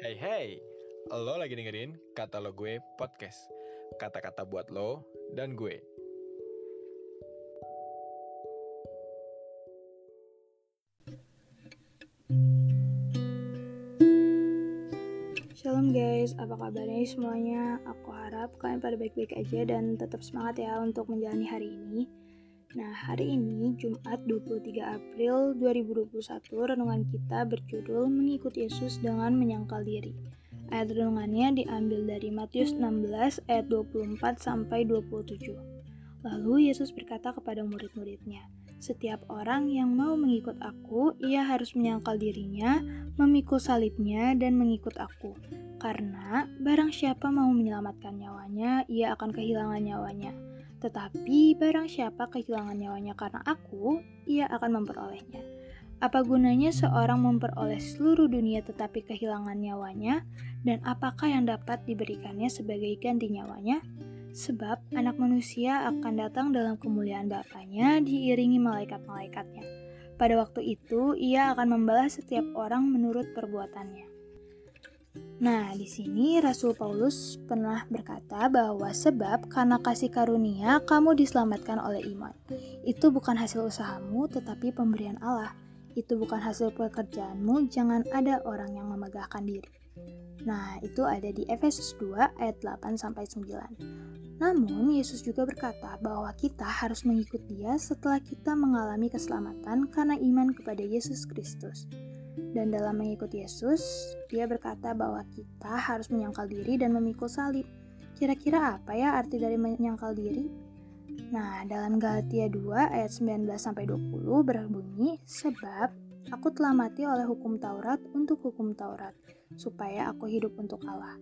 Hey hey, lo lagi dengerin kata lo gue podcast. Kata-kata buat lo dan gue. Shalom guys, apa kabarnya semuanya? Aku harap kalian pada baik-baik aja dan tetap semangat ya untuk menjalani hari ini. Nah, hari ini Jumat 23 April 2021 renungan kita berjudul Mengikut Yesus dengan Menyangkal Diri. Ayat renungannya diambil dari Matius 16 ayat 24 sampai 27. Lalu Yesus berkata kepada murid-muridnya, setiap orang yang mau mengikut aku, ia harus menyangkal dirinya, memikul salibnya, dan mengikut aku. Karena barang siapa mau menyelamatkan nyawanya, ia akan kehilangan nyawanya. Tetapi barang siapa kehilangan nyawanya karena aku, ia akan memperolehnya. Apa gunanya seorang memperoleh seluruh dunia tetapi kehilangan nyawanya, dan apakah yang dapat diberikannya sebagai ganti nyawanya? Sebab anak manusia akan datang dalam kemuliaan Bapaknya diiringi malaikat-malaikatnya. Pada waktu itu ia akan membalas setiap orang menurut perbuatannya. Nah, di sini Rasul Paulus pernah berkata bahwa sebab karena kasih karunia kamu diselamatkan oleh iman. Itu bukan hasil usahamu tetapi pemberian Allah. Itu bukan hasil pekerjaanmu, jangan ada orang yang memegahkan diri. Nah, itu ada di Efesus 2 ayat 8 sampai 9. Namun, Yesus juga berkata bahwa kita harus mengikut Dia setelah kita mengalami keselamatan karena iman kepada Yesus Kristus. Dan dalam mengikut Yesus, Dia berkata bahwa kita harus menyangkal diri dan memikul salib. Kira-kira apa ya arti dari menyangkal diri? Nah, dalam Galatia 2 ayat 19 sampai 20 berbunyi, sebab aku telah mati oleh hukum Taurat untuk hukum Taurat, supaya aku hidup untuk Allah.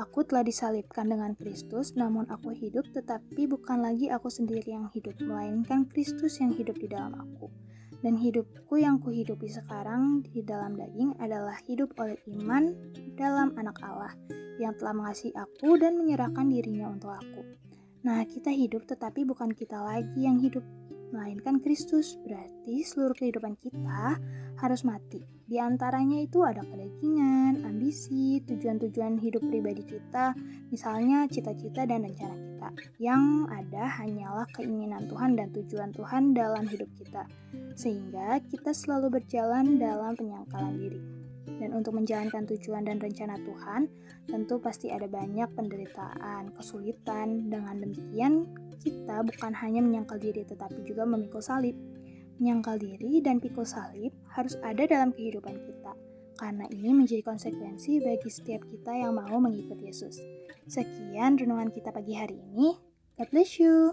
Aku telah disalibkan dengan Kristus, namun aku hidup, tetapi bukan lagi aku sendiri yang hidup, melainkan Kristus yang hidup di dalam aku. Dan hidupku yang kuhidupi sekarang di dalam daging adalah hidup oleh iman dalam anak Allah, yang telah mengasihi aku dan menyerahkan dirinya untuk aku. Nah, kita hidup tetapi bukan kita lagi yang hidup, melainkan Kristus. Berarti seluruh kehidupan kita harus mati. Di antaranya itu ada kedagingan, ambisi, tujuan-tujuan hidup pribadi kita, misalnya cita-cita dan rencana kita. Yang ada hanyalah keinginan Tuhan dan tujuan Tuhan dalam hidup kita. Sehingga kita selalu berjalan dalam penyangkalan diri. Dan untuk menjalankan tujuan dan rencana Tuhan, tentu pasti ada banyak penderitaan, kesulitan. Dengan demikian, kita bukan hanya menyangkal diri tetapi juga memikul salib. Menyangkal diri dan pikul salib harus ada dalam kehidupan kita, karena ini menjadi konsekuensi bagi setiap kita yang mau mengikuti Yesus. Sekian renungan kita pagi hari ini. God bless you.